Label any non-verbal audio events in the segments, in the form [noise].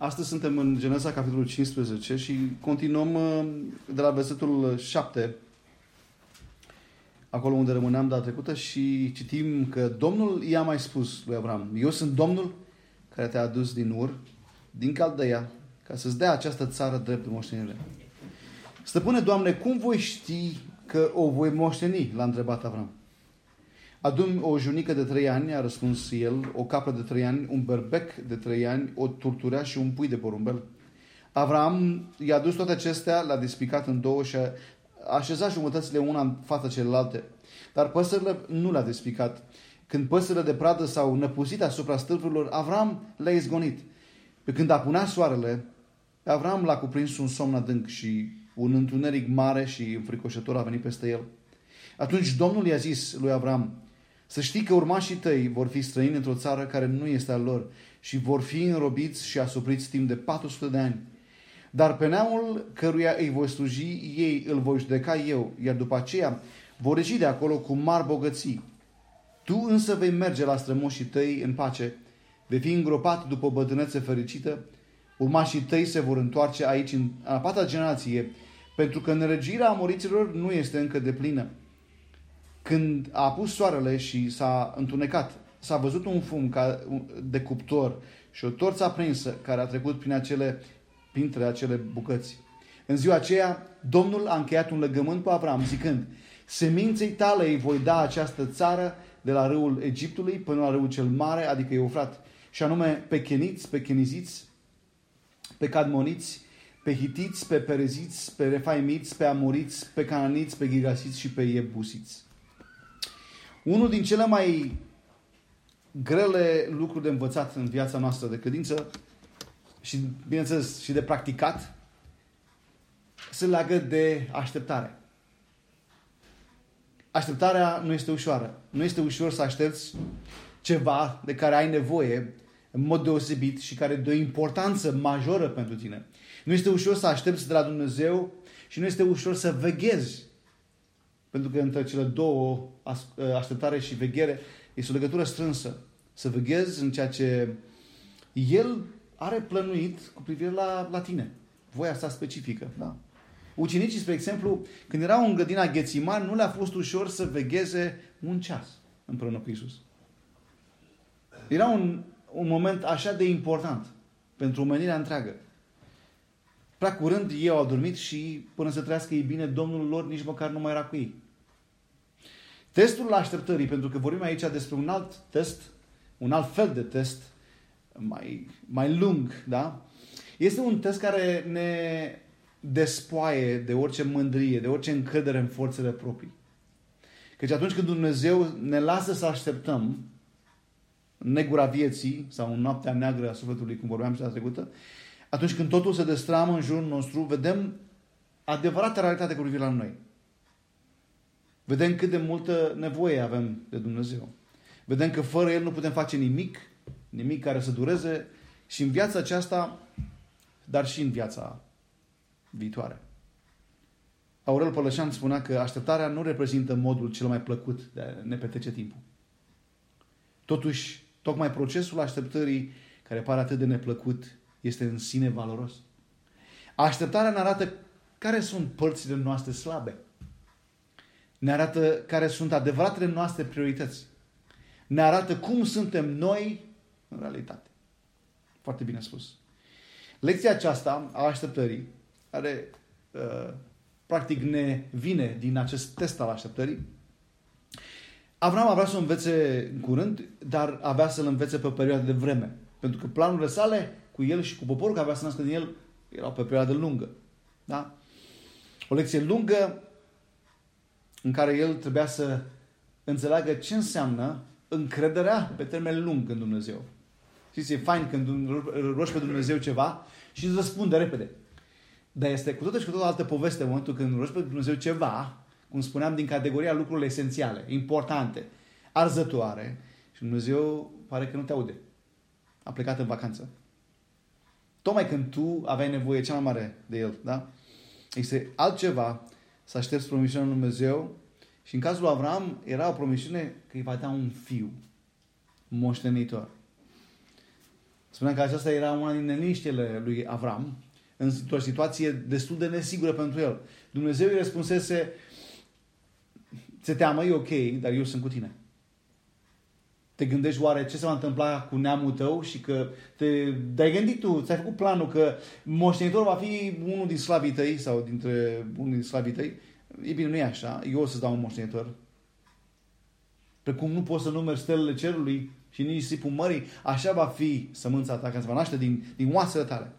Astăzi suntem în Genesa, capitolul 15 și continuăm uh, de la versetul 7, acolo unde rămâneam data trecută și citim că Domnul i-a mai spus lui Avram, eu sunt Domnul care te-a adus din Ur, din Caldeia, ca să-ți dea această țară drept de moștenire. Stăpâne, Doamne, cum voi ști că o voi moșteni? L-a întrebat Avram. Adun o junică de trei ani, a răspuns el, o capră de trei ani, un berbec de trei ani, o turturea și un pui de porumbel. Avram i-a dus toate acestea, le-a despicat în două și a așezat jumătățile una în fața celelalte. Dar păsările nu le-a despicat. Când păsările de pradă s-au năpustit asupra stâlpurilor, Avram le-a izgonit. Pe când apunea soarele, pe Avram l-a cuprins un somn adânc și un întuneric mare și înfricoșător a venit peste el. Atunci Domnul i-a zis lui Avram, să știi că urmașii tăi vor fi străini într-o țară care nu este a lor și vor fi înrobiți și asupriți timp de 400 de ani. Dar pe neamul căruia îi voi sluji ei îl voi judeca eu, iar după aceea vor ieși de acolo cu mari bogății. Tu însă vei merge la strămoșii tăi în pace, vei fi îngropat după o bătrânețe fericită, urmașii tăi se vor întoarce aici în a patra generație, pentru că neregirea amoriților nu este încă de plină. Când a apus soarele și s-a întunecat, s-a văzut un fum ca de cuptor și o torță aprinsă care a trecut prin acele, printre acele bucăți. În ziua aceea, Domnul a încheiat un legământ cu Avram, zicând, seminței tale îi voi da această țară de la râul Egiptului până la râul cel mare, adică Eufrat, și anume pe cheniți, pe cheniziți, pe cadmoniți, pe hitiți, pe pereziți, pe refaimiți, pe amoriți, pe cananiți, pe gigasiți și pe iebusiți. Unul din cele mai grele lucruri de învățat în viața noastră de credință și, bineînțeles, și de practicat se leagă de așteptare. Așteptarea nu este ușoară. Nu este ușor să aștepți ceva de care ai nevoie în mod deosebit și care de o importanță majoră pentru tine. Nu este ușor să aștepți de la Dumnezeu și nu este ușor să veghezi pentru că între cele două, așteptare și veghere, este o legătură strânsă. Să veghezi în ceea ce El are plănuit cu privire la, la tine. Voia sa specifică. Da? Ucenicii, spre exemplu, când erau în grădina Ghețiman, nu le-a fost ușor să vegheze un ceas împreună cu Isus. Era un, un moment așa de important pentru omenirea întreagă. Prea curând ei au adormit și până să trăiască ei bine, Domnul lor nici măcar nu mai era cu ei. Testul la așteptării, pentru că vorbim aici despre un alt test, un alt fel de test, mai, mai lung, da? Este un test care ne despoaie de orice mândrie, de orice încredere în forțele proprii. Căci atunci când Dumnezeu ne lasă să așteptăm negura vieții sau în noaptea neagră a sufletului, cum vorbeam și la trecută, atunci când totul se destramă în jurul nostru, vedem adevărata realitate cu privire la noi. Vedem cât de multă nevoie avem de Dumnezeu. Vedem că fără El nu putem face nimic, nimic care să dureze și în viața aceasta, dar și în viața viitoare. Aurel Pălășan spunea că așteptarea nu reprezintă modul cel mai plăcut de a ne petrece timpul. Totuși, tocmai procesul așteptării, care pare atât de neplăcut, este în sine valoros. Așteptarea ne arată care sunt părțile noastre slabe. Ne arată care sunt adevăratele noastre priorități. Ne arată cum suntem noi în realitate. Foarte bine spus. Lecția aceasta a așteptării, care uh, practic ne vine din acest test al așteptării, Avram avea să o învețe în curând, dar avea să-l învețe pe o perioadă de vreme. Pentru că planurile sale cu el și cu poporul care avea să nască din el erau pe perioadă lungă. Da? O lecție lungă în care el trebuia să înțeleagă ce înseamnă încrederea pe termen lung în Dumnezeu. Știți, e fain când rogi pe Dumnezeu ceva și îți răspunde repede. Dar este cu toată și cu toată altă poveste în momentul când rogi pe Dumnezeu ceva, cum spuneam, din categoria lucrurile esențiale, importante, arzătoare, și Dumnezeu pare că nu te aude. A plecat în vacanță. Tocmai când tu aveai nevoie cea mai mare de El, da? Este altceva să aștepți promisiunea lui Dumnezeu și în cazul lui Avram era o promisiune că îi va da un fiu moștenitor. Spunea că aceasta era una din neliniștile lui Avram, într-o situație destul de nesigură pentru el. Dumnezeu îi răspunsese, se teamă, e ok, dar eu sunt cu tine. Te gândești oare ce se va întâmpla cu neamul tău și că te, te-ai gândit tu, ți-ai făcut planul că moștenitorul va fi unul din slavii tăi sau dintre unul din slavii tăi. E bine, nu e așa. Eu o să dau un moștenitor. Precum nu poți să numeri stelele cerului și nici sipul mării, așa va fi sămânța ta, care se va naște din, din oasele tale.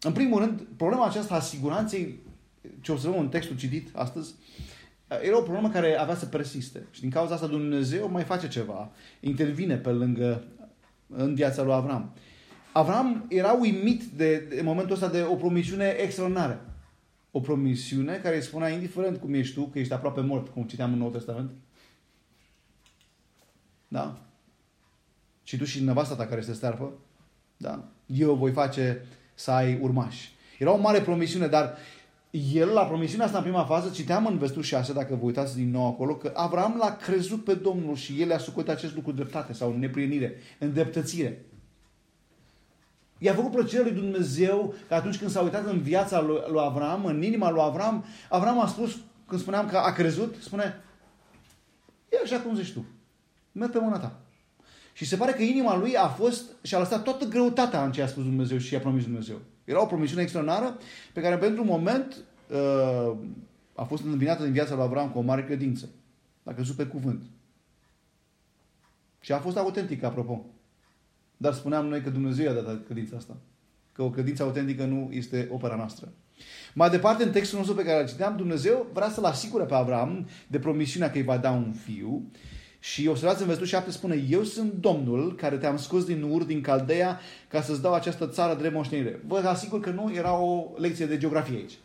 În primul rând, problema aceasta a siguranței, ce observăm în textul citit astăzi, era o problemă care avea să persiste. Și din cauza asta Dumnezeu mai face ceva. Intervine pe lângă, în viața lui Avram. Avram era uimit de, de momentul ăsta de o promisiune extraordinară. O promisiune care îi spunea, indiferent cum ești tu, că ești aproape mort, cum citeam în Noul Testament. Da? Și tu și nevasta ta care este stearpă. Da? Eu voi face să ai urmași. Era o mare promisiune, dar el, la promisiunea asta în prima fază, citeam în versetul 6, dacă vă uitați din nou acolo, că Avram l-a crezut pe Domnul și el a sucot acest lucru dreptate sau neprinire, îndreptățire. I-a făcut plăcere lui Dumnezeu că atunci când s-a uitat în viața lui, lui Avram, în inima lui Avram, Avram a spus, când spuneam că a crezut, spune, e așa cum zici tu, merg pe mâna ta. Și se pare că inima lui a fost și a lăsat toată greutatea în ce a spus Dumnezeu și a promis Dumnezeu. Era o promisiune extraordinară pe care pentru un moment uh, a fost întâmpinată din viața lui Avram cu o mare credință. Dacă crezut pe cuvânt. Și a fost autentică, apropo. Dar spuneam noi că Dumnezeu i-a dat credința asta. Că o credință autentică nu este opera noastră. Mai departe, în textul nostru pe care îl citeam, Dumnezeu vrea să-l asigure pe Avram de promisiunea că îi va da un fiu și observați în versetul 7 spune, eu sunt Domnul care te-am scos din Ur, din Caldeia, ca să-ți dau această țară de moștenire. Vă asigur că nu era o lecție de geografie aici.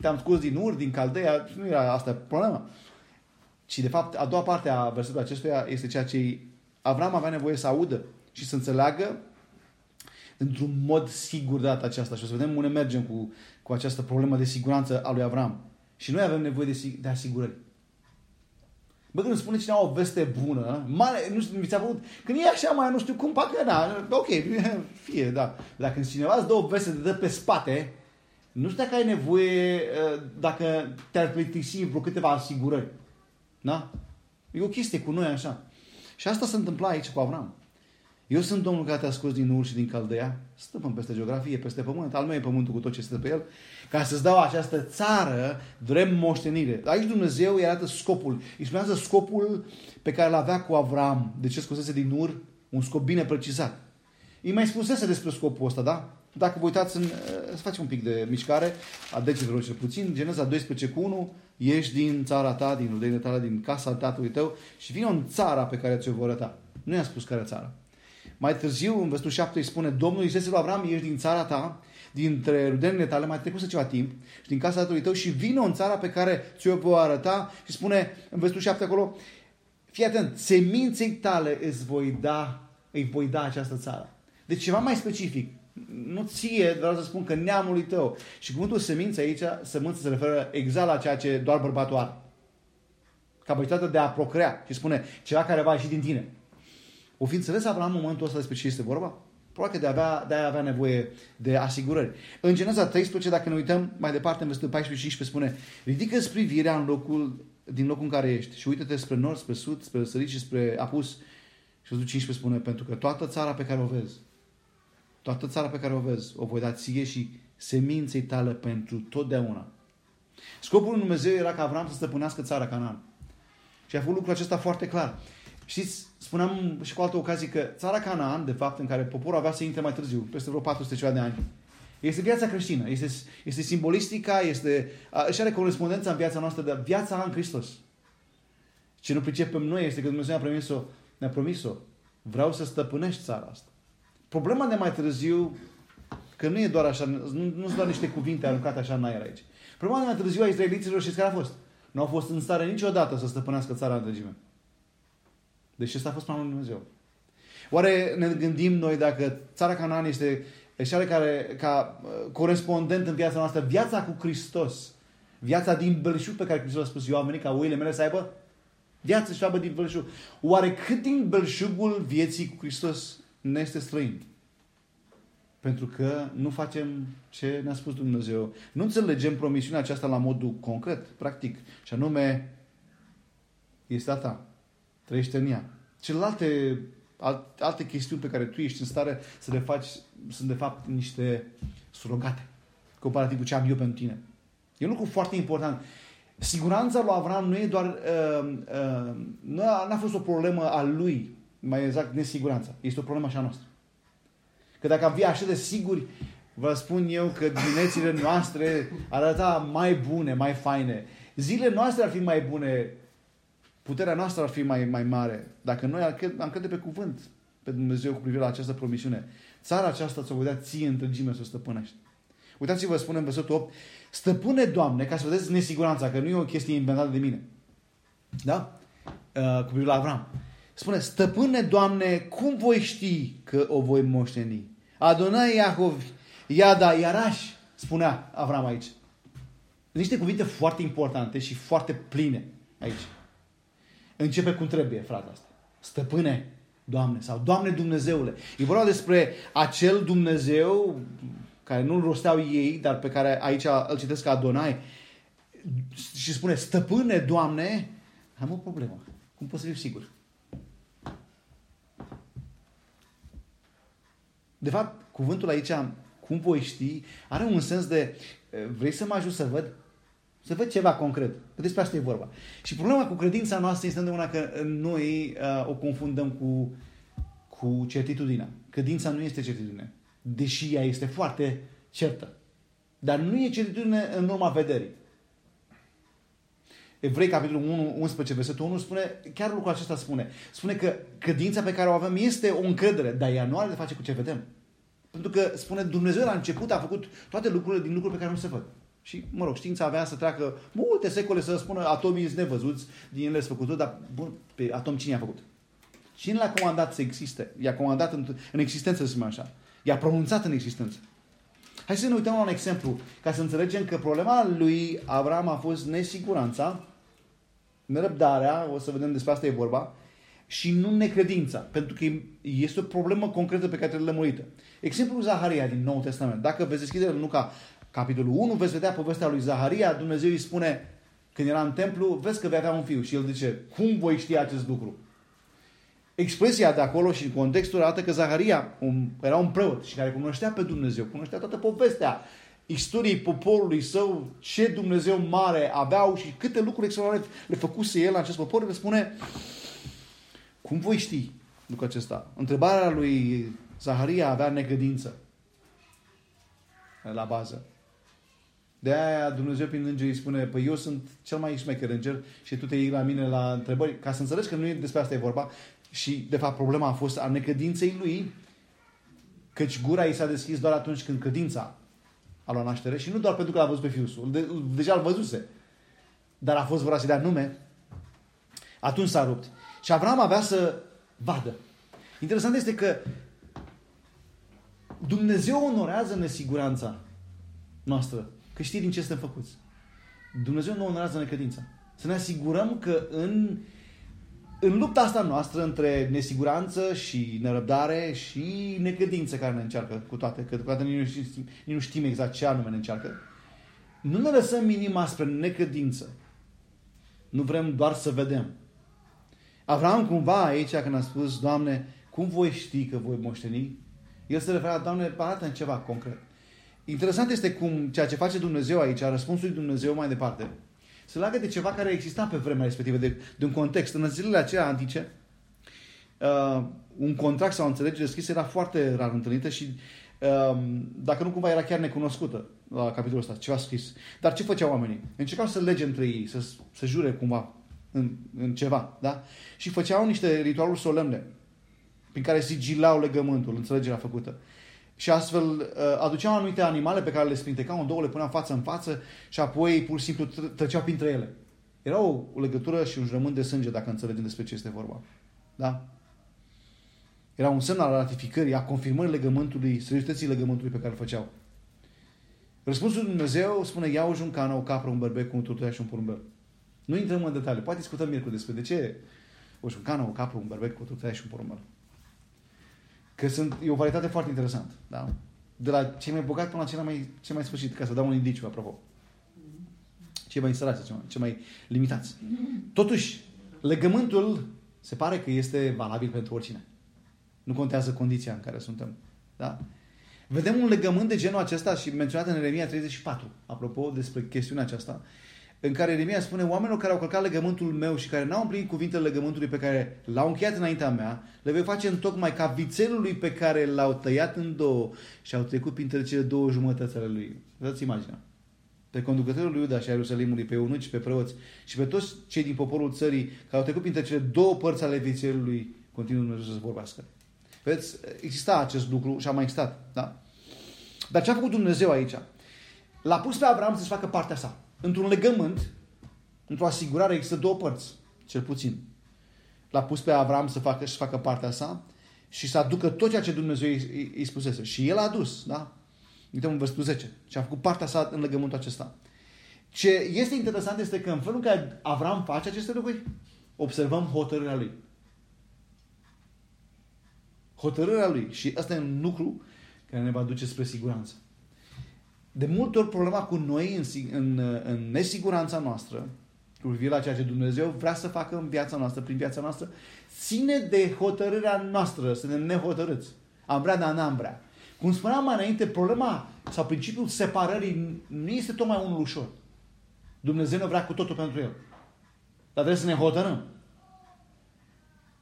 Te-am scos din Ur, din Caldeia, nu era asta problema. Și de fapt, a doua parte a versetului acestuia este ceea ce Avram avea nevoie să audă și să înțeleagă într-un mod sigur data aceasta. Și o să vedem unde mergem cu, cu această problemă de siguranță a lui Avram. Și noi avem nevoie de, de asigurări. Bă, când îmi spune cineva o veste bună, mare, nu știu, mi s-a făcut, când e așa mai, nu știu cum, pacă, da, ok, [laughs] fie, da. Dar când cineva îți dă o veste de dă pe spate, nu știu dacă ai nevoie, ă, dacă te-ar plictisi vreo câteva asigurări. Da? E o chestie cu noi așa. Și asta se întâmpla aici cu Avram. Eu sunt Domnul care te-a scos din Ur și din Caldea, stăpân peste geografie, peste pământ, al meu e pământul cu tot ce stă pe el, ca să-ți dau această țară vrem moștenire. Aici Dumnezeu îi arată scopul. Îi spunează scopul pe care îl avea cu Avram, de ce scosese din Ur, un scop bine precizat. Îi mai spusese despre scopul ăsta, da? Dacă vă uitați, în, eh, să facem un pic de mișcare, a degetelor cel puțin, Geneza 12 cu 1, ieși din țara ta, din rudenile tale, din casa tatălui tău și vine în țara pe care ți-o vor arăta. Nu i-a spus care țară. Mai târziu, în versetul 7, îi spune, Domnul Iisuse lui Avram, ești din țara ta, dintre rudenile tale, mai trecut ceva timp, și din casa tatălui tău și vină în țara pe care ți-o voi arăta și spune în versetul 7 acolo, fii atent, seminței tale îți voi da, îi voi da această țară. Deci ceva mai specific. Nu ție, vreau să spun că neamului tău. Și cuvântul semință aici, sămânță se referă exact la ceea ce doar bărbatul are. Capacitatea de a procrea. Și spune, ceva care va ieși din tine. O fi înțeles Abraham în momentul ăsta despre ce este vorba? Probabil că de, avea, de avea nevoie de asigurări. În Geneza 13, dacă ne uităm mai departe, în versetul 14 și 15 spune Ridică privirea în locul, din locul în care ești și uită-te spre nord, spre sud, spre sărit și spre apus. Și versetul 15 spune Pentru că toată țara pe care o vezi, toată țara pe care o vezi, o voi da ție și seminței tale pentru totdeauna. Scopul lui Dumnezeu era ca Avram să stăpânească țara Canaan. Și a făcut lucrul acesta foarte clar. Știți, spuneam și cu altă ocazie că țara Canaan, de fapt, în care poporul avea să intre mai târziu, peste vreo 400 ceva de ani, este viața creștină, este, este simbolistica, este, și are corespondența în viața noastră de viața în Hristos. Ce nu pricepem noi este că Dumnezeu ne-a promis-o, ne-a promis-o. Vreau să stăpânești țara asta. Problema de mai târziu, că nu e doar așa, nu, nu sunt doar niște cuvinte aruncate așa în aer aici. Problema de mai târziu a israeliților și care a fost? Nu au fost în stare niciodată să stăpânească țara în regime. Deci ăsta a fost planul lui Dumnezeu. Oare ne gândim noi dacă țara Canaan este cea care, ca uh, corespondent în viața noastră, viața cu Hristos, viața din belșug pe care Hristos a spus, eu am venit ca oile mele să aibă viață și aibă din belșug. Oare cât din belșugul vieții cu Hristos ne este străin. Pentru că nu facem ce ne-a spus Dumnezeu. Nu înțelegem promisiunea aceasta la modul concret, practic. Și anume, este a ta. Trăiește în ea. Celelalte alte chestiuni pe care tu ești în stare să le faci sunt de fapt niște surogate. Comparativ cu ce am eu pentru tine. E un lucru foarte important. Siguranța lui Avram nu e doar... Uh, uh, nu a, n-a fost o problemă a lui, mai exact nesiguranța. Este o problemă așa noastră. Că dacă am fi așa de siguri, vă spun eu că diminețile noastre ar arăta mai bune, mai faine. Zilele noastre ar fi mai bune, puterea noastră ar fi mai, mai mare. Dacă noi am crede pe cuvânt pe Dumnezeu cu privire la această promisiune. Țara aceasta ți-o vedea ție întregime să o stăpânești. Uitați-vă, spune în versetul 8, stăpâne, Doamne, ca să vedeți nesiguranța, că nu e o chestie inventată de mine. Da? Uh, cu privire la Avram. Spune, stăpâne, Doamne, cum voi ști că o voi moșteni? Adonai Iacov, Iada, Iaraș, spunea Avram aici. Niște cuvinte foarte importante și foarte pline aici. Începe cum trebuie frate asta. Stăpâne, Doamne, sau Doamne Dumnezeule. E vorba despre acel Dumnezeu care nu-l rosteau ei, dar pe care aici îl citesc ca Adonai, și spune, stăpâne, Doamne, am o problemă. Cum pot să fiu sigur? De fapt, cuvântul aici, cum voi ști, are un sens de, vrei să mă ajut să văd? Să văd ceva concret. Că despre asta e vorba. Și problema cu credința noastră este întotdeauna că noi uh, o confundăm cu, cu certitudinea. Credința nu este certitudine deși ea este foarte certă. Dar nu e certitudine în urma vederii. Evrei, capitolul 1, 11, versetul 1, spune, chiar lucrul acesta spune. Spune că credința pe care o avem este o încredere, dar ea nu are de face cu ce vedem. Pentru că, spune, Dumnezeu la început a făcut toate lucrurile din lucruri pe care nu se văd. Și, mă rog, știința avea să treacă multe secole să spună atomii sunt nevăzuți, din ele sunt făcute, dar, bun, pe atom cine a făcut? Cine l-a comandat să existe? I-a comandat în, în existență, să spunem așa. I-a pronunțat în existență. Hai să ne uităm la un exemplu, ca să înțelegem că problema lui Abraham a fost nesiguranța, nerăbdarea, o să vedem despre asta e vorba, și nu necredința, pentru că este o problemă concretă pe care trebuie lămurită. Exemplul Zaharia din Noul Testament. Dacă veți deschide în Luca capitolul 1, veți vedea povestea lui Zaharia, Dumnezeu îi spune, când era în templu, vezi că vei avea un fiu. Și el zice, cum voi ști acest lucru? expresia de acolo și contextul arată că Zaharia un, era un preot și care cunoștea pe Dumnezeu, cunoștea toată povestea istoriei poporului său, ce Dumnezeu mare aveau și câte lucruri extraordinare le făcuse el în acest popor, le spune cum voi ști lucrul acesta? Întrebarea lui Zaharia avea negădință la bază. De aia Dumnezeu prin înger îi spune, păi eu sunt cel mai șmecher înger și tu te iei la mine la întrebări, ca să înțelegi că nu e despre asta e vorba, și, de fapt, problema a fost a necredinței lui, căci gura i s-a deschis doar atunci când credința a luat naștere și nu doar pentru că l-a văzut pe fiul său, de, deja îl văzuse, dar a fost vrea să dea nume, atunci s-a rupt. Și Avram avea să vadă. Interesant este că Dumnezeu onorează nesiguranța noastră, că știi din ce suntem făcuți. Dumnezeu nu onorează necredința. Să ne asigurăm că în în lupta asta noastră între nesiguranță și nerăbdare și necredință care ne încearcă cu toate, că toate nici nu, știm, nici nu știm exact ce anume ne încearcă, nu ne lăsăm minima spre necredință. Nu vrem doar să vedem. Avram cumva aici când a spus, Doamne, cum voi ști că voi moșteni? El se referea, Doamne, arată în ceva concret. Interesant este cum ceea ce face Dumnezeu aici, răspunsul lui Dumnezeu mai departe, se leagă de ceva care exista pe vremea respectivă, de, de un context. În zilele acelea antice, uh, un contract sau o înțelegere scrisă era foarte rar întâlnită și uh, dacă nu cumva era chiar necunoscută la capitolul ăsta, ceva scris. Dar ce făceau oamenii? Încercau să lege între ei, să, să jure cumva în, în ceva, da? Și făceau niște ritualuri solemne prin care sigilau legământul, înțelegerea făcută. Și astfel uh, aduceau anumite animale pe care le spintecau în două, le puneau față în față și apoi pur și simplu treceau printre ele. Era o, o legătură și un jurământ de sânge, dacă înțelegem despre ce este vorba. Da? Era un semn al ratificării, a confirmării legământului, seriozității legământului pe care îl făceau. Răspunsul lui Dumnezeu spune, ia o juncană, o capră, un berbec, un turtuia și un porumbel. Nu intrăm în detalii. Poate discutăm miercuri despre de ce o juncană, o capră, un berbec, o turtuia și un porumbel. Că sunt, e o varietate foarte interesantă. Da? De la cei mai bogați până la cei mai, cei mai sfârșit, ca să dau un indiciu, apropo. Cei mai sărați, cei mai, cei mai limitați. Totuși, legământul se pare că este valabil pentru oricine. Nu contează condiția în care suntem. Da? Vedem un legământ de genul acesta și menționat în Eremia 34, apropo despre chestiunea aceasta, în care Eremia spune oamenilor care au călcat legământul meu și care n-au împlinit cuvintele legământului pe care l-au încheiat înaintea mea, le voi face în tocmai ca vițelului pe care l-au tăiat în două și au trecut printre cele două jumătăți ale lui. Dați imaginea. Pe conducătorul lui Iuda și a Ierusalimului, pe eunuci, pe preoți și pe toți cei din poporul țării care au trecut printre cele două părți ale vițelului, continuă Dumnezeu să vorbească. Vedeți, exista acest lucru și a mai existat. Da? Dar ce a făcut Dumnezeu aici? L-a pus pe Avram să-și facă partea sa. Într-un legământ, într-o asigurare, există două părți, cel puțin. L-a pus pe Avram să facă, să facă partea sa și să aducă tot ceea ce Dumnezeu îi, îi spusese. Și el a adus, da? Uităm în versetul 10. Și a făcut partea sa în legământul acesta. Ce este interesant este că în felul în care Avram face aceste lucruri, observăm hotărârea lui. Hotărârea lui. Și asta e un lucru care ne va duce spre siguranță. De multe ori problema cu noi în, în, în nesiguranța noastră, cu privire la ceea ce Dumnezeu vrea să facă în viața noastră, prin viața noastră, ține de hotărârea noastră, să ne nehotărâți. Am vrea, dar n-am vrea. Cum spuneam mai înainte, problema sau principiul separării nu este tocmai unul ușor. Dumnezeu ne vrea cu totul pentru el. Dar trebuie să ne hotărâm.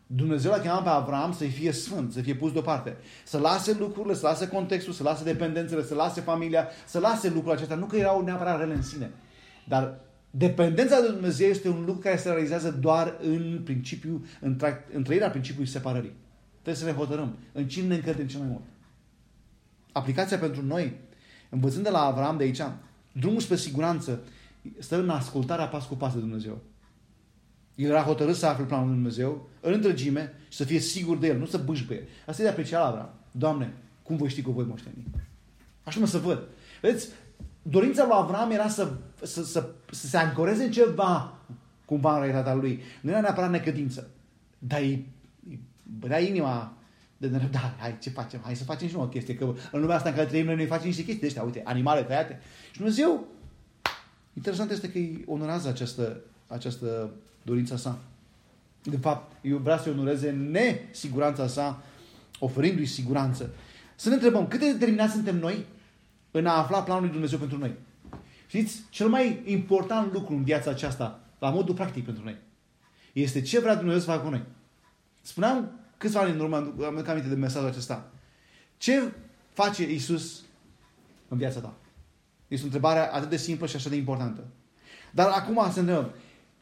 Dumnezeu l-a chemat pe Avram să fie sfânt, să fie pus deoparte. Să lase lucrurile, să lase contextul, să lase dependențele, să lase familia, să lase lucrurile acestea. Nu că erau neapărat rele în sine. Dar dependența de Dumnezeu este un lucru care se realizează doar în principiu, în, tra- în trăirea principiului separării. Trebuie să ne hotărâm în cine ne încredem cel mai mult. Aplicația pentru noi, învățând de la Avram de aici, drumul spre siguranță stă în ascultarea pas cu pas de Dumnezeu. El era hotărât să afle planul lui Dumnezeu în întregime și să fie sigur de el, nu să bâșbăie. Asta e de apreciat la Avram. Doamne, cum voi ști că voi moșteni? Așa mă să văd. Vedeți, dorința lui Avram era să, să, să, să se ancoreze în ceva cumva în realitatea lui. Nu era neapărat necădință. Dar îi, îi bădea inima de nerăbdare. Hai, ce facem? Hai să facem și noi o chestie. Că în lumea asta în care trăim noi, noi facem niște chestii de ăștia. Uite, animale tăiate. Și Dumnezeu, interesant este că îi onorează această, această dorința sa. De fapt, eu vreau să onoreze nesiguranța sa, oferindu-i siguranță. Să ne întrebăm, cât de determinați suntem noi în a afla planul lui Dumnezeu pentru noi? Știți, cel mai important lucru în viața aceasta, la modul practic pentru noi, este ce vrea Dumnezeu să facă cu noi. Spuneam câțiva ani în urmă, am aminte de mesajul acesta. Ce face Isus în viața ta? Este o întrebare atât de simplă și așa de importantă. Dar acum să ne întrebăm,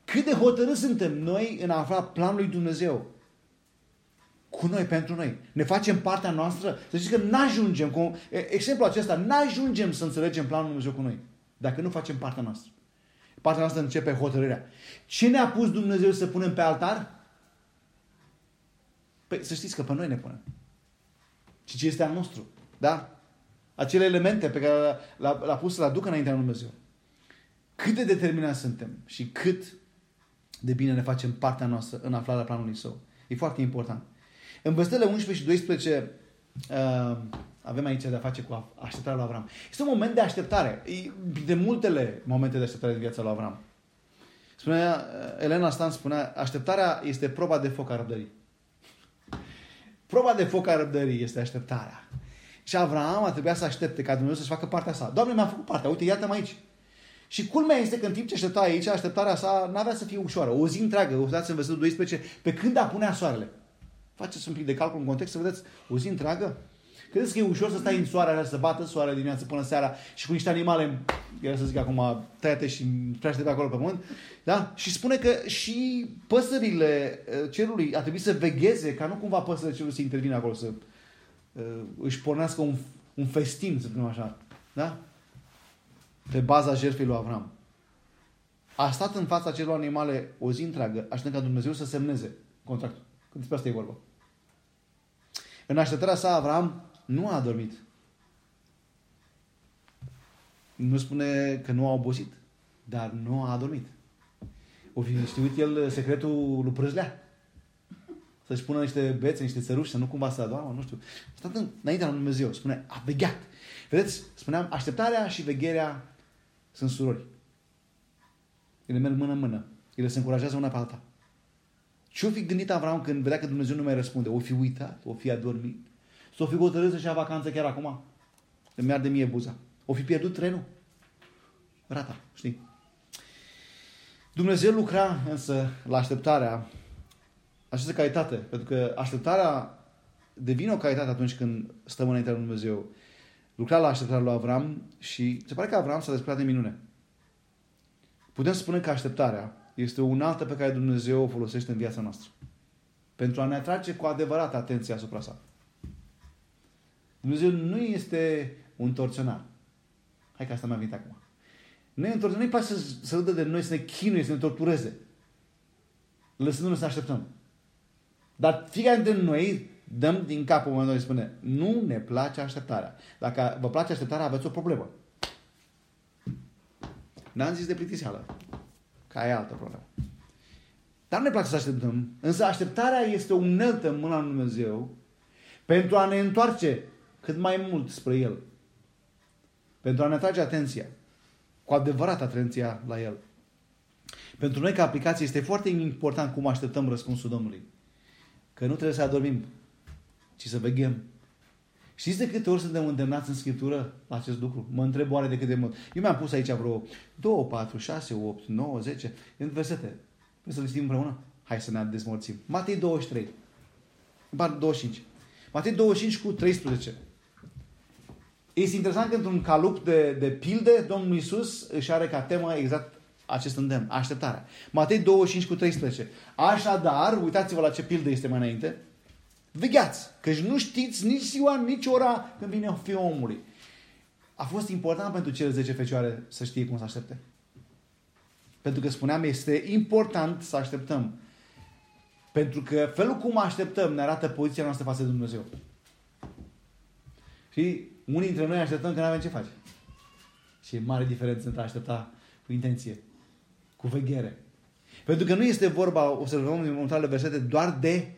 cât de hotărâți suntem noi în a afla planul lui Dumnezeu cu noi, pentru noi. Ne facem partea noastră. Să știți că n-ajungem, cu exemplul acesta, n-ajungem să înțelegem planul lui Dumnezeu cu noi. Dacă nu facem partea noastră. Partea noastră începe hotărârea. Ce ne-a pus Dumnezeu să punem pe altar? Păi să știți că pe noi ne punem. Și ce este al nostru. Da? Acele elemente pe care l-a, pus să le aducă înaintea lui Dumnezeu. Cât de determinați suntem și cât de bine ne facem partea noastră în aflarea planului său. E foarte important. În versetele 11 și 12 uh, avem aici de a face cu așteptarea lui Avram. Este un moment de așteptare. E de multele momente de așteptare în viața lui Avram. Spunea, uh, Elena Stan spunea, așteptarea este proba de foc a răbdării. Proba de foc a răbdării este așteptarea. Și Avram a trebuit să aștepte ca Dumnezeu să-și facă partea sa. Doamne, mi-a făcut partea. Uite, iată-mă aici. Și culmea este că în timp ce aștepta aici, așteptarea sa n-avea să fie ușoară. O zi întreagă, o dați în versetul 12, pe când apunea soarele. Faceți un pic de calcul în context să vedeți o zi întreagă. Credeți că e ușor să stai în soare, să bată soarele dimineața până seara și cu niște animale, era să zic acum, tăiate și prește pe acolo pe pământ, da? Și spune că și păsările uh, cerului a trebuit să vegheze, ca nu cumva păsările cerului să intervină acolo, să uh, își pornească un, un festin, să spunem așa. Da? Pe baza jertfei lui Avram. A stat în fața celor animale o zi întreagă, așteptând ca Dumnezeu să semneze contractul. Când despre asta e vorba. În așteptarea sa, Avram nu a dormit. Nu spune că nu a obosit, dar nu a adormit. O fi știut el secretul lui Prâzlea? să-și pună niște bețe, niște țăruși, să nu cumva să doarmă, nu știu. Stat înaintea lui Dumnezeu, spune, a vegheat. Vedeți, spuneam, așteptarea și vegherea sunt surori. Ele merg mână-mână. Ele se încurajează una pe alta. Ce-o fi gândit Avram când vedea că Dumnezeu nu mai răspunde? O fi uitat? O fi adormit? S-o fi hotărât să-și ia vacanță chiar acum? Îmi arde mie buza. O fi pierdut trenul? Rata, știi? Dumnezeu lucra însă la așteptarea această calitate, pentru că așteptarea devine o calitate atunci când stăm înaintea lui Dumnezeu. Lucra la așteptarea lui Avram și se pare că Avram s-a desprat de minune. Putem spune că așteptarea este o unaltă pe care Dumnezeu o folosește în viața noastră. Pentru a ne atrage cu adevărat atenția asupra sa. Dumnezeu nu este un torționar. Hai că asta mi-a venit acum. Nu e un torționar, nu-i place să, să râdă de noi, să ne chinuie, să ne tortureze. Lăsându-ne să așteptăm. Dar fiecare dintre noi dăm din capul momentul și spune nu ne place așteptarea. Dacă vă place așteptarea, aveți o problemă. N-am zis de plictiseală. Ca e altă problemă. Dar nu ne place să așteptăm. Însă așteptarea este o uneltă în mâna lui Dumnezeu pentru a ne întoarce cât mai mult spre El. Pentru a ne atrage atenția. Cu adevărat atenția la El. Pentru noi ca aplicație este foarte important cum așteptăm răspunsul Domnului. Că nu trebuie să adormim, ci să veghem. Știți de câte ori suntem îndemnați în Scriptură la acest lucru? Mă întreb oare de cât de mult. Eu mi-am pus aici vreo 2, 4, 6, 8, 9, 10 în versete. Vrei să le citim împreună? Hai să ne dezmorțim. Matei 23. 25. Matei 25 cu 13. Este interesant că într-un calup de, de pilde, Domnul Iisus își are ca temă exact acest îndemn, așteptarea. Matei 25 cu 13. Așadar, uitați-vă la ce pildă este mai înainte, vegheați, căci nu știți nici ziua, nici ora când vine fiul omului. A fost important pentru cele 10 fecioare să știe cum să aștepte. Pentru că spuneam, este important să așteptăm. Pentru că felul cum așteptăm ne arată poziția noastră față de Dumnezeu. Și unii dintre noi așteptăm că nu avem ce face. Și e mare diferență între a aștepta cu intenție cu veghere. Pentru că nu este vorba, observăm în următoarele versete, doar de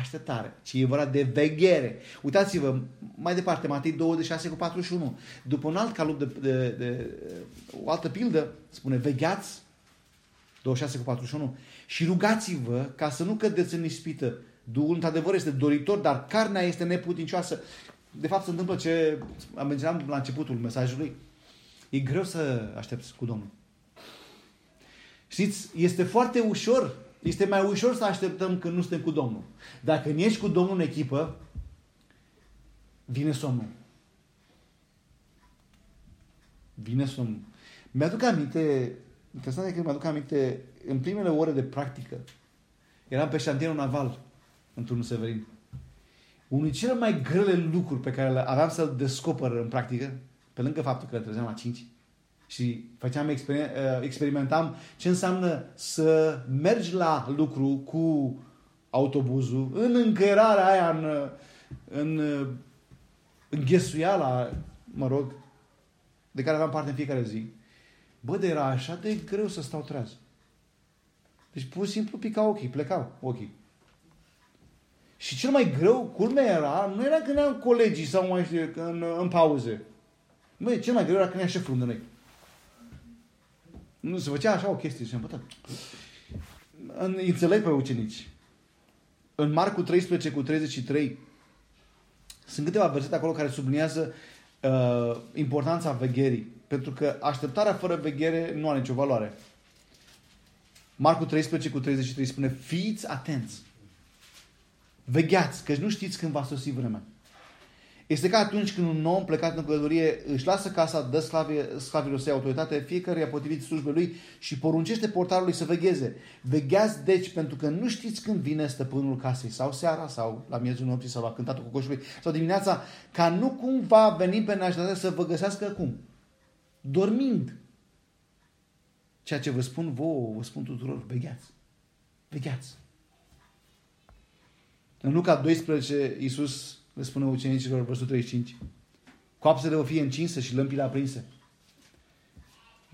așteptare, ci e vorba de veghere. Uitați-vă, mai departe, Matei 26 cu 41. După un alt calup de, de, de o altă pildă, spune, vegheați, 26 cu 41, și rugați-vă ca să nu cădeți în ispită. Duhul, într-adevăr, este doritor, dar carnea este neputincioasă. De fapt, se întâmplă ce am menționat la începutul mesajului. E greu să aștepți cu Domnul. Știți, este foarte ușor, este mai ușor să așteptăm când nu suntem cu Domnul. Dacă nu ești cu Domnul în echipă, vine somnul. Vine somnul. Mi-aduc aminte, interesant e că mi-aduc aminte, în primele ore de practică, eram pe șantierul naval, în turnul Severin. Unul dintre cele mai grele lucruri pe care aveam să-l descoper în practică, pe lângă faptul că le trezeam la 5, și făceam, exper- uh, experimentam ce înseamnă să mergi la lucru cu autobuzul, în încărarea aia, în, în, în ghesuiala, mă rog, de care aveam parte în fiecare zi. Bă, de era așa de greu să stau treaz. Deci pur și simplu pica ochii, plecau ochii. Și cel mai greu, culmea era, nu era când eram colegii sau mai știu, în, în pauze. Băi, cel mai greu era când era șeful lângă noi. Nu se făcea așa o chestie și am bătat. Înțeleg pe ucenici. În Marcu 13 cu 33 sunt câteva versete acolo care subliniază uh, importanța vegherii. Pentru că așteptarea fără veghere nu are nicio valoare. Marcu 13 cu 33 spune, fiți atenți. Vegheați, că nu știți când va sosi vremea. Este ca atunci când un om plecat în călătorie își lasă casa, dă sclavie, sclavilor săi autoritate, fiecare a potrivit slujbei lui și poruncește portarului să vegheze. Vegheați deci pentru că nu știți când vine stăpânul casei, sau seara, sau la miezul nopții, sau la cântatul cocoșului, sau dimineața, ca nu cumva veni pe naștere să vă găsească cum? Dormind. Ceea ce vă spun vouă, vă spun tuturor, vegheați. Vegheați. În Luca 12, Iisus le spune ucenicilor, versul 35. Coapsele o fie încinse și lămpile aprinse.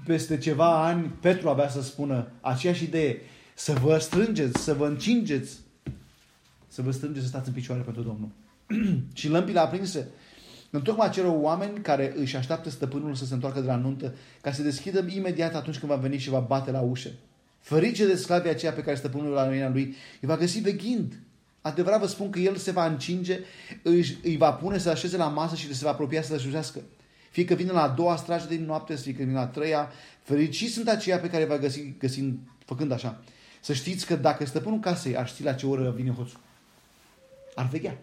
Peste ceva ani, Petru avea să spună aceeași idee. Să vă strângeți, să vă încingeți să vă strângeți să stați în picioare pentru Domnul. [clears throat] și lămpile aprinse Întocmai acelor oameni care își așteaptă stăpânul să se întoarcă de la nuntă, ca să deschidă imediat atunci când va veni și va bate la ușă. Fărice de sclavii aceea pe care stăpânul la mâina lui îi va găsi veghind. Adevărat vă spun că el se va încinge, își, îi va pune să așeze la masă și se va apropia să slujească. Fie că vine la a doua strajă din noapte, fie că vine la a treia, fericiți sunt aceia pe care va găsi găsind, făcând așa. Să știți că dacă stăpânul casei ar ști la ce oră vine hoțul, ar veghea.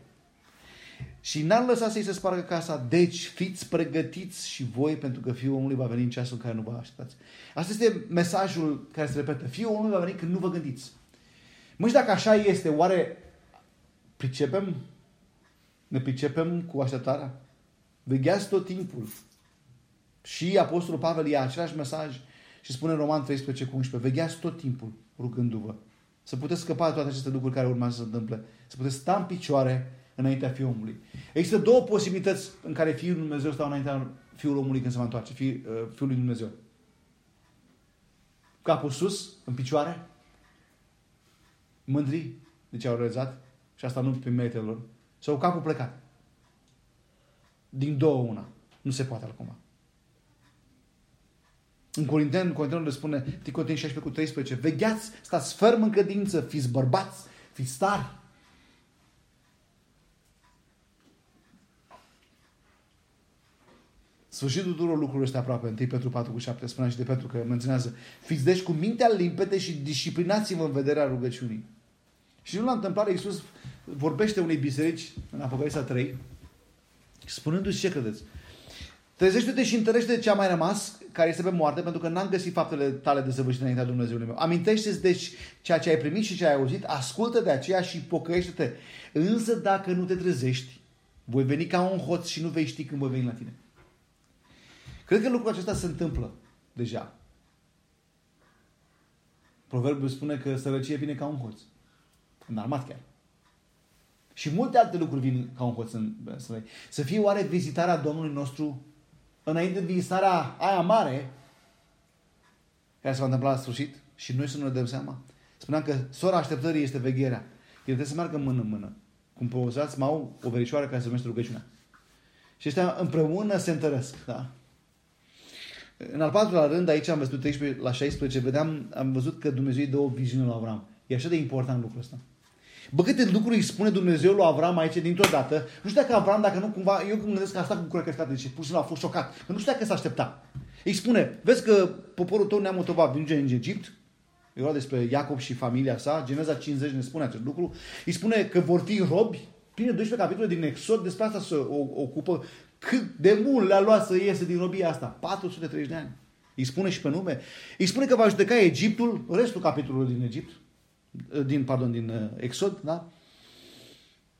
Și n-ar lăsa să-i se spargă casa. Deci fiți pregătiți și voi pentru că Fiul omului va veni în ceasul în care nu vă așteptați. Asta este mesajul care se repetă. Fiul omului va veni când nu vă gândiți. Mă, și dacă așa este, oare pricepem? Ne pricepem cu așteptarea? Vegheați tot timpul. Și Apostolul Pavel ia același mesaj și spune în Roman 13 cu 11. Vegheați tot timpul rugându-vă. Să puteți scăpa de toate aceste lucruri care urmează să se întâmple. Să puteți sta în picioare înaintea Fiului omului. Există două posibilități în care Fiul lui Dumnezeu stau înaintea Fiul omului când se va întoarce, Fiul, uh, Fiul lui Dumnezeu. Capul sus, în picioare, mândri de ce au realizat, și asta nu pe meritele lor, sau capul plecat. Din două una. Nu se poate altcumva. În Corinteni, Corinteni le spune, Ticoteni 16 cu 13, vegheați, stați ferm în credință, fiți bărbați, fiți tari, Sfârșitul tuturor lucrurilor este aproape. 1 Petru 4 cu 7 spunea și de Petru că menționează Fiți deci cu mintea limpede și disciplinați-vă în vederea rugăciunii. Și nu la întâmplare Iisus vorbește unei biserici în Apocalipsa 3 spunându-și ce credeți. Trezește-te și întărește ce a mai rămas, care este pe moarte, pentru că n-am găsit faptele tale de săvârșit înaintea Dumnezeului meu. Amintește-ți deci ceea ce ai primit și ce ai auzit, ascultă de aceea și pocăiește-te. Însă dacă nu te trezești, voi veni ca un hoț și nu vei ști când voi veni la tine. Cred că lucrul acesta se întâmplă deja. Proverbul spune că sărăcie vine ca un hoț. Armat chiar. Și multe alte lucruri vin ca un hoț în sărăcie. Să fie oare vizitarea Domnului nostru înainte de vizitarea aia mare care se va întâmpla la sfârșit și noi să nu ne dăm seama. Spuneam că sora așteptării este vegherea. El trebuie să meargă mână în mână. Cum pozați, au o verișoară care se numește rugăciunea. Și ăștia împreună se întăresc. Da? În al patrulea rând, aici am văzut 13 la 16, vedeam, am văzut că Dumnezeu îi dă o viziune lui Avram. E așa de important lucrul ăsta. Bă, câte lucruri îi spune Dumnezeu lui Avram aici dintr-o dată. Nu știu dacă Avram, dacă nu cumva, eu când gândesc că asta cu curăcătate, deci pur și simplu a fost șocat. Că nu știu dacă s-a aștepta. Îi spune, vezi că poporul tău neamul tău va ajunge în Egipt, era despre Iacob și familia sa, Geneza 50 ne spune acest lucru, îi spune că vor fi robi, Pline 12 capitole din Exod, despre asta se ocupă cât de mult le-a luat să iese din robia asta? 430 de ani. Îi spune și pe nume. Îi spune că va judeca Egiptul, restul capitolului din Egipt, din, pardon, din uh, Exod, da?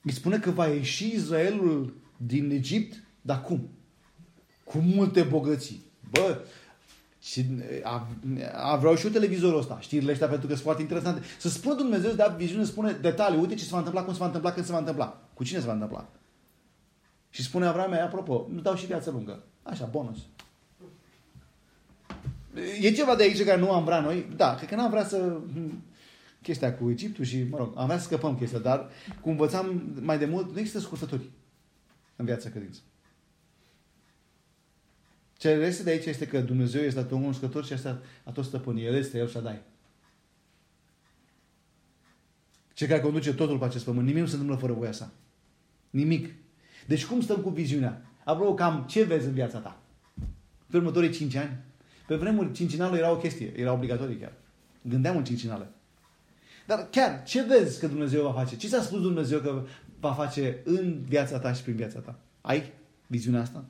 Îi spune că va ieși Israelul din Egipt, dar cum? Cu multe bogății. Bă, și a, a, vreau și eu televizorul ăsta, știrile astea, pentru că sunt foarte interesante. Să spună Dumnezeu, să dea viziune, spune detalii. Uite ce se va întâmpla, cum se va întâmpla, când se va întâmpla. Cu cine se va întâmpla. Și spune Avram, apropo, nu dau și viață lungă. Așa, bonus. E ceva de aici care nu am vrea noi? Da, cred că n-am vrea să... Chestia cu Egiptul și, mă rog, am vrea să scăpăm chestia, dar, cum învățam mai de mult, nu există scurtături în viața credință. Ce este de aici este că Dumnezeu este atât un scător și este tot stăpânii. El este El și dai. Cel care conduce totul pe acest pământ. Nimic nu se întâmplă fără voia sa. Nimic. Deci cum stăm cu viziunea? Apropo, cam ce vezi în viața ta? Pe următorii 5 ani? Pe vremuri, cincinalul era o chestie, era obligatorie chiar. Gândeam în cincinale. Dar chiar, ce vezi că Dumnezeu va face? Ce ți-a spus Dumnezeu că va face în viața ta și prin viața ta? Ai viziunea asta?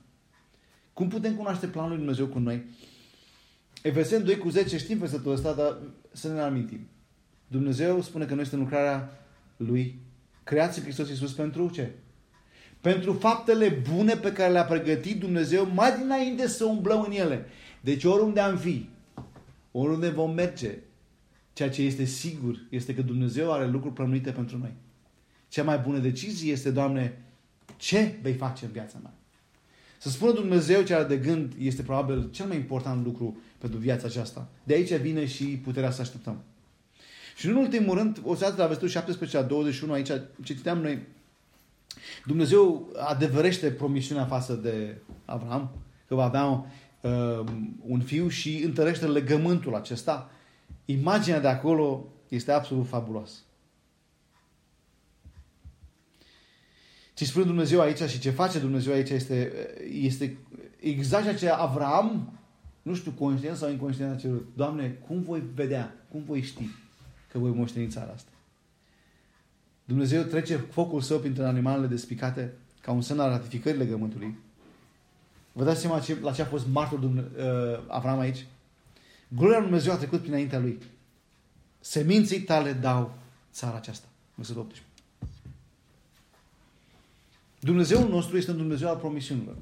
Cum putem cunoaște planul lui Dumnezeu cu noi? Efeseni 2 cu 10 știm versetul ăsta, dar să ne amintim. Dumnezeu spune că noi suntem lucrarea Lui, creați Hristos Iisus pentru ce? pentru faptele bune pe care le-a pregătit Dumnezeu mai dinainte să umblăm în ele. Deci oriunde am fi, oriunde vom merge, ceea ce este sigur este că Dumnezeu are lucruri plănuite pentru noi. Cea mai bună decizie este, Doamne, ce vei face în viața mea? Să spună Dumnezeu ce are de gând este probabil cel mai important lucru pentru viața aceasta. De aici vine și puterea să așteptăm. Și în ultimul rând, o să la versetul 17 la 21, aici ce citeam noi, Dumnezeu adeverește promisiunea față de Avram, că va avea uh, un fiu și întărește legământul acesta. Imaginea de acolo este absolut fabuloasă. Ce spune Dumnezeu aici și ce face Dumnezeu aici este, este exact ceea ce Avram, nu știu, conștient sau inconștient a cerut. Doamne, cum voi vedea, cum voi ști că voi moșteni țara asta? Dumnezeu trece focul său printre animalele despicate ca un semn al ratificării legământului. Vă dați seama ce, la ce a fost martor uh, Avram aici? Gloria lui Dumnezeu a trecut prin lui. Seminții tale dau țara aceasta. Versetul 18. Dumnezeul nostru este un Dumnezeu al promisiunilor.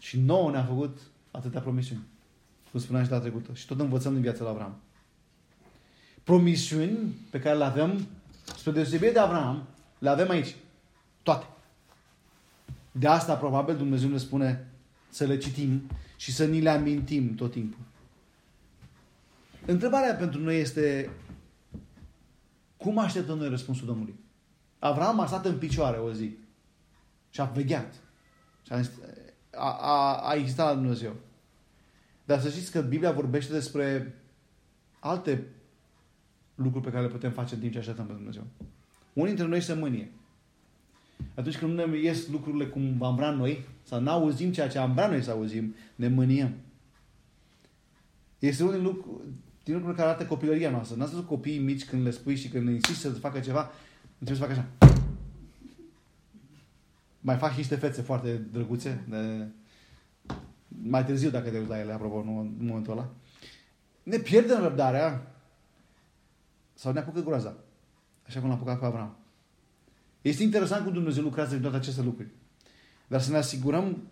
Și nouă ne-a făcut atâtea promisiuni. Cum spuneam și data trecută. Și tot învățăm din viața lui Avram. Promisiuni pe care le avem, spre deosebire de Avram, le avem aici. Toate. De asta, probabil, Dumnezeu ne spune să le citim și să ni le amintim tot timpul. Întrebarea pentru noi este cum așteptăm noi răspunsul Domnului? Avram a stat în picioare o zi și a vegheat. Și a, a, a, a existat la Dumnezeu. Dar să știți că Biblia vorbește despre alte lucruri pe care le putem face în timp ce așteptăm pe Dumnezeu. Unii dintre noi se mânie. Atunci când nu ne ies lucrurile cum am vrea noi, sau nu auzim ceea ce am vrea noi să auzim, ne mâniem. Este unul din, lucru, din lucrurile care arată copilăria noastră. N-ați văzut copiii mici când le spui și când le insisti să facă ceva, Începe să fac așa. Mai fac și niște fețe foarte drăguțe. De... Mai târziu, dacă te uiți la ele, apropo, nu în momentul ăla. Ne pierdem răbdarea sau ne apucă groaza. Așa cum l-a apucat pe Avram. Este interesant cum Dumnezeu lucrează în toate aceste lucruri. Dar să ne asigurăm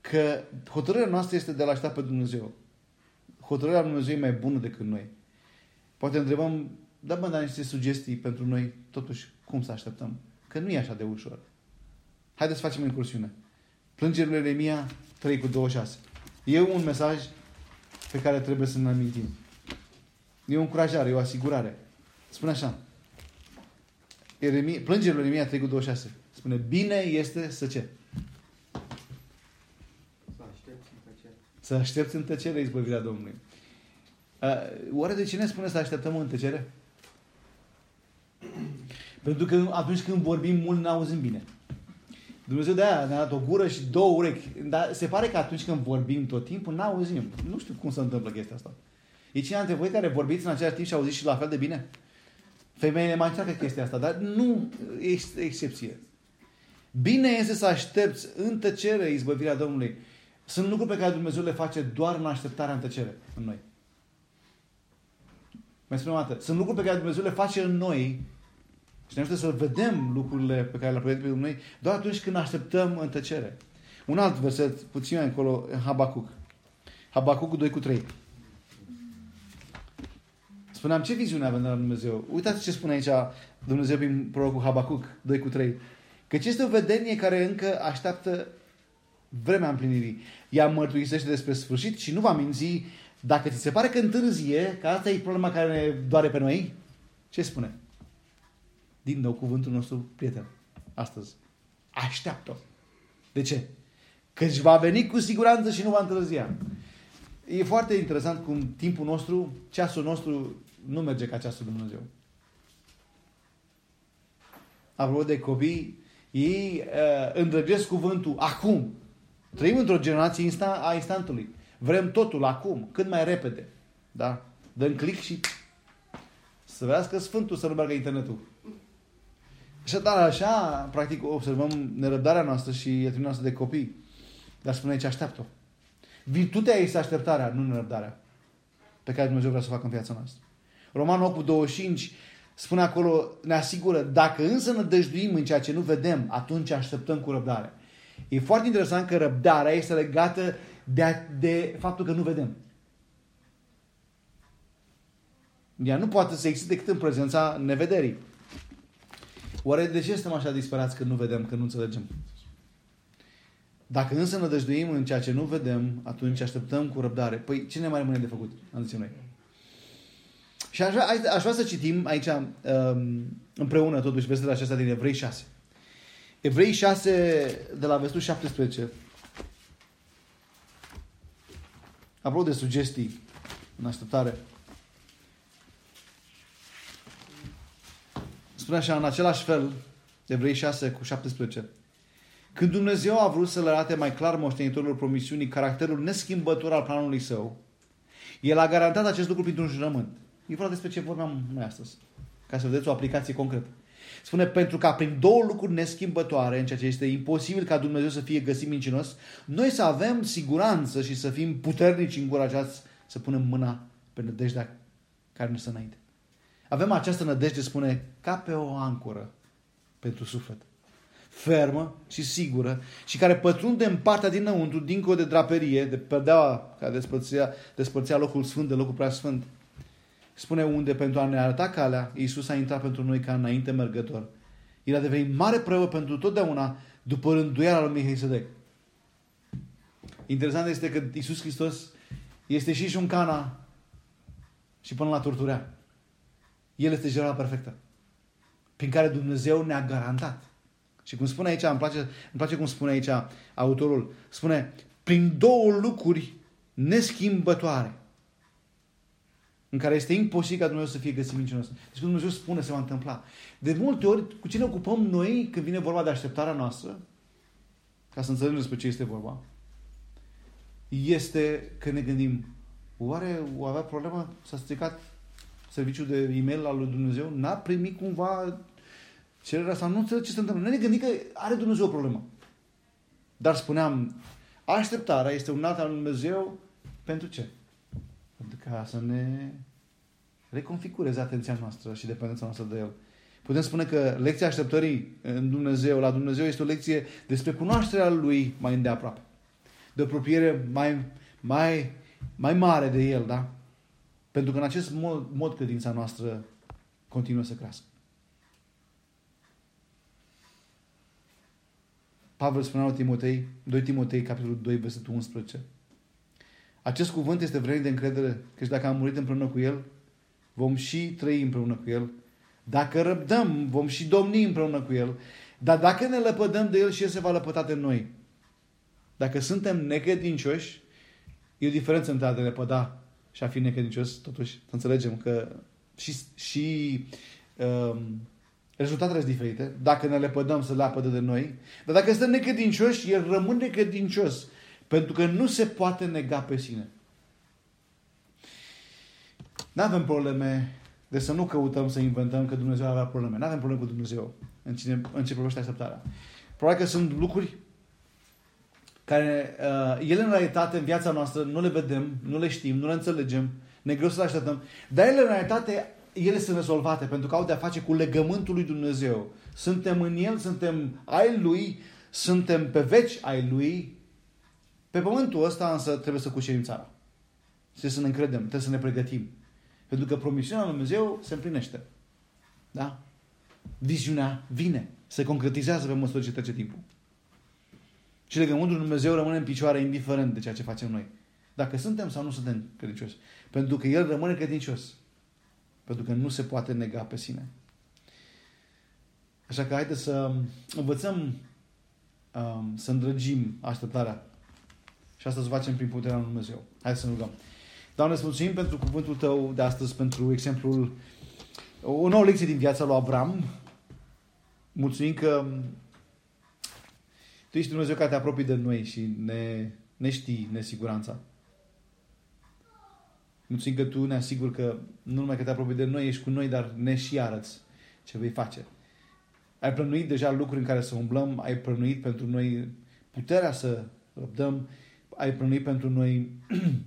că hotărârea noastră este de la aștepta pe Dumnezeu. Hotărârea lui Dumnezeu e mai bună decât noi. Poate întrebăm, da, mă, dar niște sugestii pentru noi, totuși, cum să așteptăm? Că nu e așa de ușor. Haideți să facem incursiune. Plângerile Eremia 3 cu 26. E un mesaj pe care trebuie să ne amintim. E o încurajare, e o asigurare. Spune așa. Eremia, plângerile Eremia 3 cu 26. Spune, bine este să ce? Să aștepți în tăcere. Să aștepți în tăcere izbăvirea Domnului. Uh, oare de cine spune să așteptăm în tăcere? Pentru că atunci când vorbim mult, ne auzim bine. Dumnezeu de-aia ne-a dat o gură și două urechi. Dar se pare că atunci când vorbim tot timpul, n-auzim. Nu știu cum se întâmplă chestia asta. E cine dintre voi care vorbiți în același timp și auziți și la fel de bine? Femeile mai încearcă chestia asta, dar nu este excepție. Bine este să aștepți în tăcere izbăvirea Domnului. Sunt lucruri pe care Dumnezeu le face doar în așteptarea în tăcere în noi. Mai spun o dată. Sunt lucruri pe care Dumnezeu le face în noi și ne ajută să vedem lucrurile pe care le-a pregătit pe noi doar atunci când așteptăm în tăcere. Un alt verset, puțin mai încolo, în Habacuc. Habacuc 2 cu 3. Spuneam, ce viziune avem de la Dumnezeu? Uitați ce spune aici Dumnezeu prin prorocul Habacuc 2 cu 3. Căci este o vedenie care încă așteaptă vremea împlinirii. Ea mărturisește despre sfârșit și nu va minți dacă ți se pare că întârzie, că asta e problema care ne doare pe noi, ce spune? din nou cuvântul nostru prieten astăzi. Așteaptă. De ce? Căci va veni cu siguranță și nu va întârzia. E foarte interesant cum timpul nostru, ceasul nostru nu merge ca ceasul Dumnezeu. Apropo de copii, ei uh, îndrăgesc cuvântul acum. Trăim într-o generație insta- a instantului. Vrem totul acum, cât mai repede. Da? Dăm click și să vedească Sfântul să nu meargă internetul. Și dar așa, practic, observăm nerăbdarea noastră și etria noastră de copii. Dar spune aici, așteaptă-o. Virtutea este așteptarea, nu nerăbdarea. Pe care Dumnezeu vrea să o facă în viața noastră. Roman 8 25 spune acolo, ne asigură, dacă însă ne dăjduim în ceea ce nu vedem, atunci așteptăm cu răbdare. E foarte interesant că răbdarea este legată de, de faptul că nu vedem. Ea nu poate să existe decât în prezența nevederii. Oare de ce suntem așa disperați când nu vedem, când nu înțelegem? Dacă însă ne dăjduim în ceea ce nu vedem, atunci așteptăm cu răbdare. Păi ce ne mai rămâne de făcut? Am zis noi. Și aș vrea, aș vrea să citim aici um, împreună totuși versetele acestea din Evrei 6. Evrei 6 de la versetul 17. Apropo de sugestii în așteptare. Spune așa, în același fel, Evrei 6 cu 17. Când Dumnezeu a vrut să le arate mai clar moștenitorilor promisiunii caracterul neschimbător al planului său, El a garantat acest lucru printr-un jurământ. E vorba despre ce vorbeam noi astăzi, ca să vedeți o aplicație concretă. Spune, pentru ca prin două lucruri neschimbătoare, în ceea ce este imposibil ca Dumnezeu să fie găsit mincinos, noi să avem siguranță și să fim puternici încurajați să punem mâna pe nădejdea care ne stă înainte. Avem această nădejde, spune, ca pe o ancoră pentru suflet. Fermă și sigură și care pătrunde în partea dinăuntru, dincolo de draperie, de perdeaua care despărțea, despărțea locul sfânt de locul prea sfânt. Spune unde pentru a ne arăta calea, Iisus a intrat pentru noi ca înainte mergător. El a devenit mare preot pentru totdeauna după rânduiala lui Mihai Interesant este că Iisus Hristos este și un cana și până la torturea. El este jertfa perfectă. Prin care Dumnezeu ne-a garantat. Și cum spune aici, îmi place, îmi place cum spune aici autorul, spune, prin două lucruri neschimbătoare, în care este imposibil ca Dumnezeu să fie găsit mincinos. Deci când Dumnezeu spune, se va întâmpla. De multe ori, cu ce ne ocupăm noi când vine vorba de așteptarea noastră, ca să înțelegem despre ce este vorba, este că ne gândim, oare o avea problemă? S-a stricat serviciul de e-mail al lui Dumnezeu? N-a primit cumva cererea sau nu înțeleg ce se întâmplă. Noi ne gândim că are Dumnezeu o problemă. Dar spuneam, așteptarea este un alt al lui Dumnezeu pentru ce? Pentru ca să ne reconfigureze atenția noastră și dependența noastră de El. Putem spune că lecția așteptării în Dumnezeu, la Dumnezeu, este o lecție despre cunoașterea Lui mai îndeaproape. De o apropiere mai, mai, mai mare de El, da? Pentru că în acest mod, mod credința noastră continuă să crească. Pavel spunea la Timotei, 2 Timotei, capitolul 2, versetul 11. Acest cuvânt este vrednic de încredere, căci dacă am murit împreună cu El, vom și trăi împreună cu El. Dacă răbdăm, vom și domni împreună cu El. Dar dacă ne lăpădăm de El și El se va lăpăta de noi. Dacă suntem necredincioși, e o diferență între a ne lepăda și a fi necredincios, totuși, să înțelegem că și, și um, rezultatele sunt diferite. Dacă ne lepădăm, să lapădă de noi. Dar dacă suntem necredincioși, El rămâne credincios. Pentru că nu se poate nega pe sine. Nu avem probleme de să nu căutăm să inventăm că Dumnezeu avea probleme. Nu avem probleme cu Dumnezeu în, cine, în ce privește așteptarea. Probabil că sunt lucruri care uh, ele în realitate în viața noastră nu le vedem, nu le știm, nu le înțelegem, ne greu să le așteptăm, dar ele în realitate ele sunt rezolvate pentru că au de-a face cu legământul lui Dumnezeu. Suntem în El, suntem ai Lui, suntem pe veci ai Lui. Pe pământul ăsta însă trebuie să cucerim țara. Trebuie să ne încredem, trebuie să ne pregătim. Pentru că promisiunea lui Dumnezeu se împlinește. Da? Viziunea vine, se concretizează pe măsură ce trece timpul. Și legământul lui Dumnezeu rămâne în picioare indiferent de ceea ce facem noi. Dacă suntem sau nu suntem credincioși. Pentru că El rămâne credincios. Pentru că nu se poate nega pe sine. Așa că haideți să învățăm um, să îndrăgim așteptarea. Și asta să facem prin puterea lui Dumnezeu. Hai să ne rugăm. Doamne, îți mulțumim pentru cuvântul Tău de astăzi, pentru exemplul, o nouă lecție din viața lui Avram. Mulțumim că Tu ești Dumnezeu care te apropii de noi și ne, ne știi nesiguranța. Mulțumim că Tu ne asiguri că nu numai că te apropii de noi, ești cu noi, dar ne și arăți ce vei face. Ai plănuit deja lucruri în care să umblăm, ai plănuit pentru noi puterea să răbdăm, ai plănuit pentru noi [clears throat]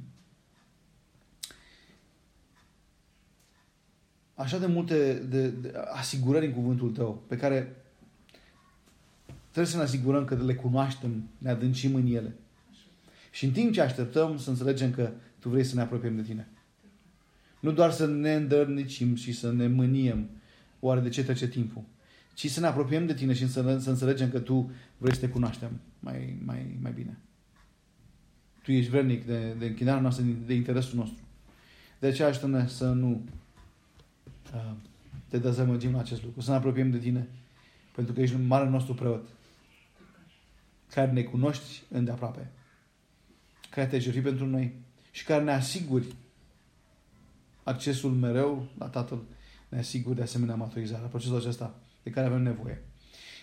așa de multe de, de asigurări în cuvântul tău, pe care trebuie să ne asigurăm că le cunoaștem, ne adâncim în ele. Și în timp ce așteptăm să înțelegem că tu vrei să ne apropiem de tine. Nu doar să ne îndărnicim și să ne mâniem oare de ce trece timpul, ci să ne apropiem de tine și să, să înțelegem că tu vrei să te cunoaștem mai, mai, mai bine. Tu ești vrednic de, de închinarea noastră, de interesul nostru. De aceea ajută-ne să nu uh, te dezamăgim la acest lucru, să ne apropiem de tine, pentru că ești un mare nostru preot, care ne cunoști îndeaproape, care te jertfi pentru noi și care ne asiguri accesul mereu la Tatăl, ne asiguri de asemenea maturizarea, procesul acesta de care avem nevoie.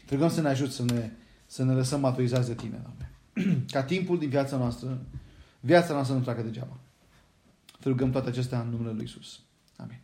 Te rugăm să ne ajut să ne, să ne lăsăm maturizați de Tine, Doamne. [clears throat] Ca timpul din viața noastră, viața noastră nu treacă degeaba. Te rugăm toate acestea în numele Lui Isus. Amin.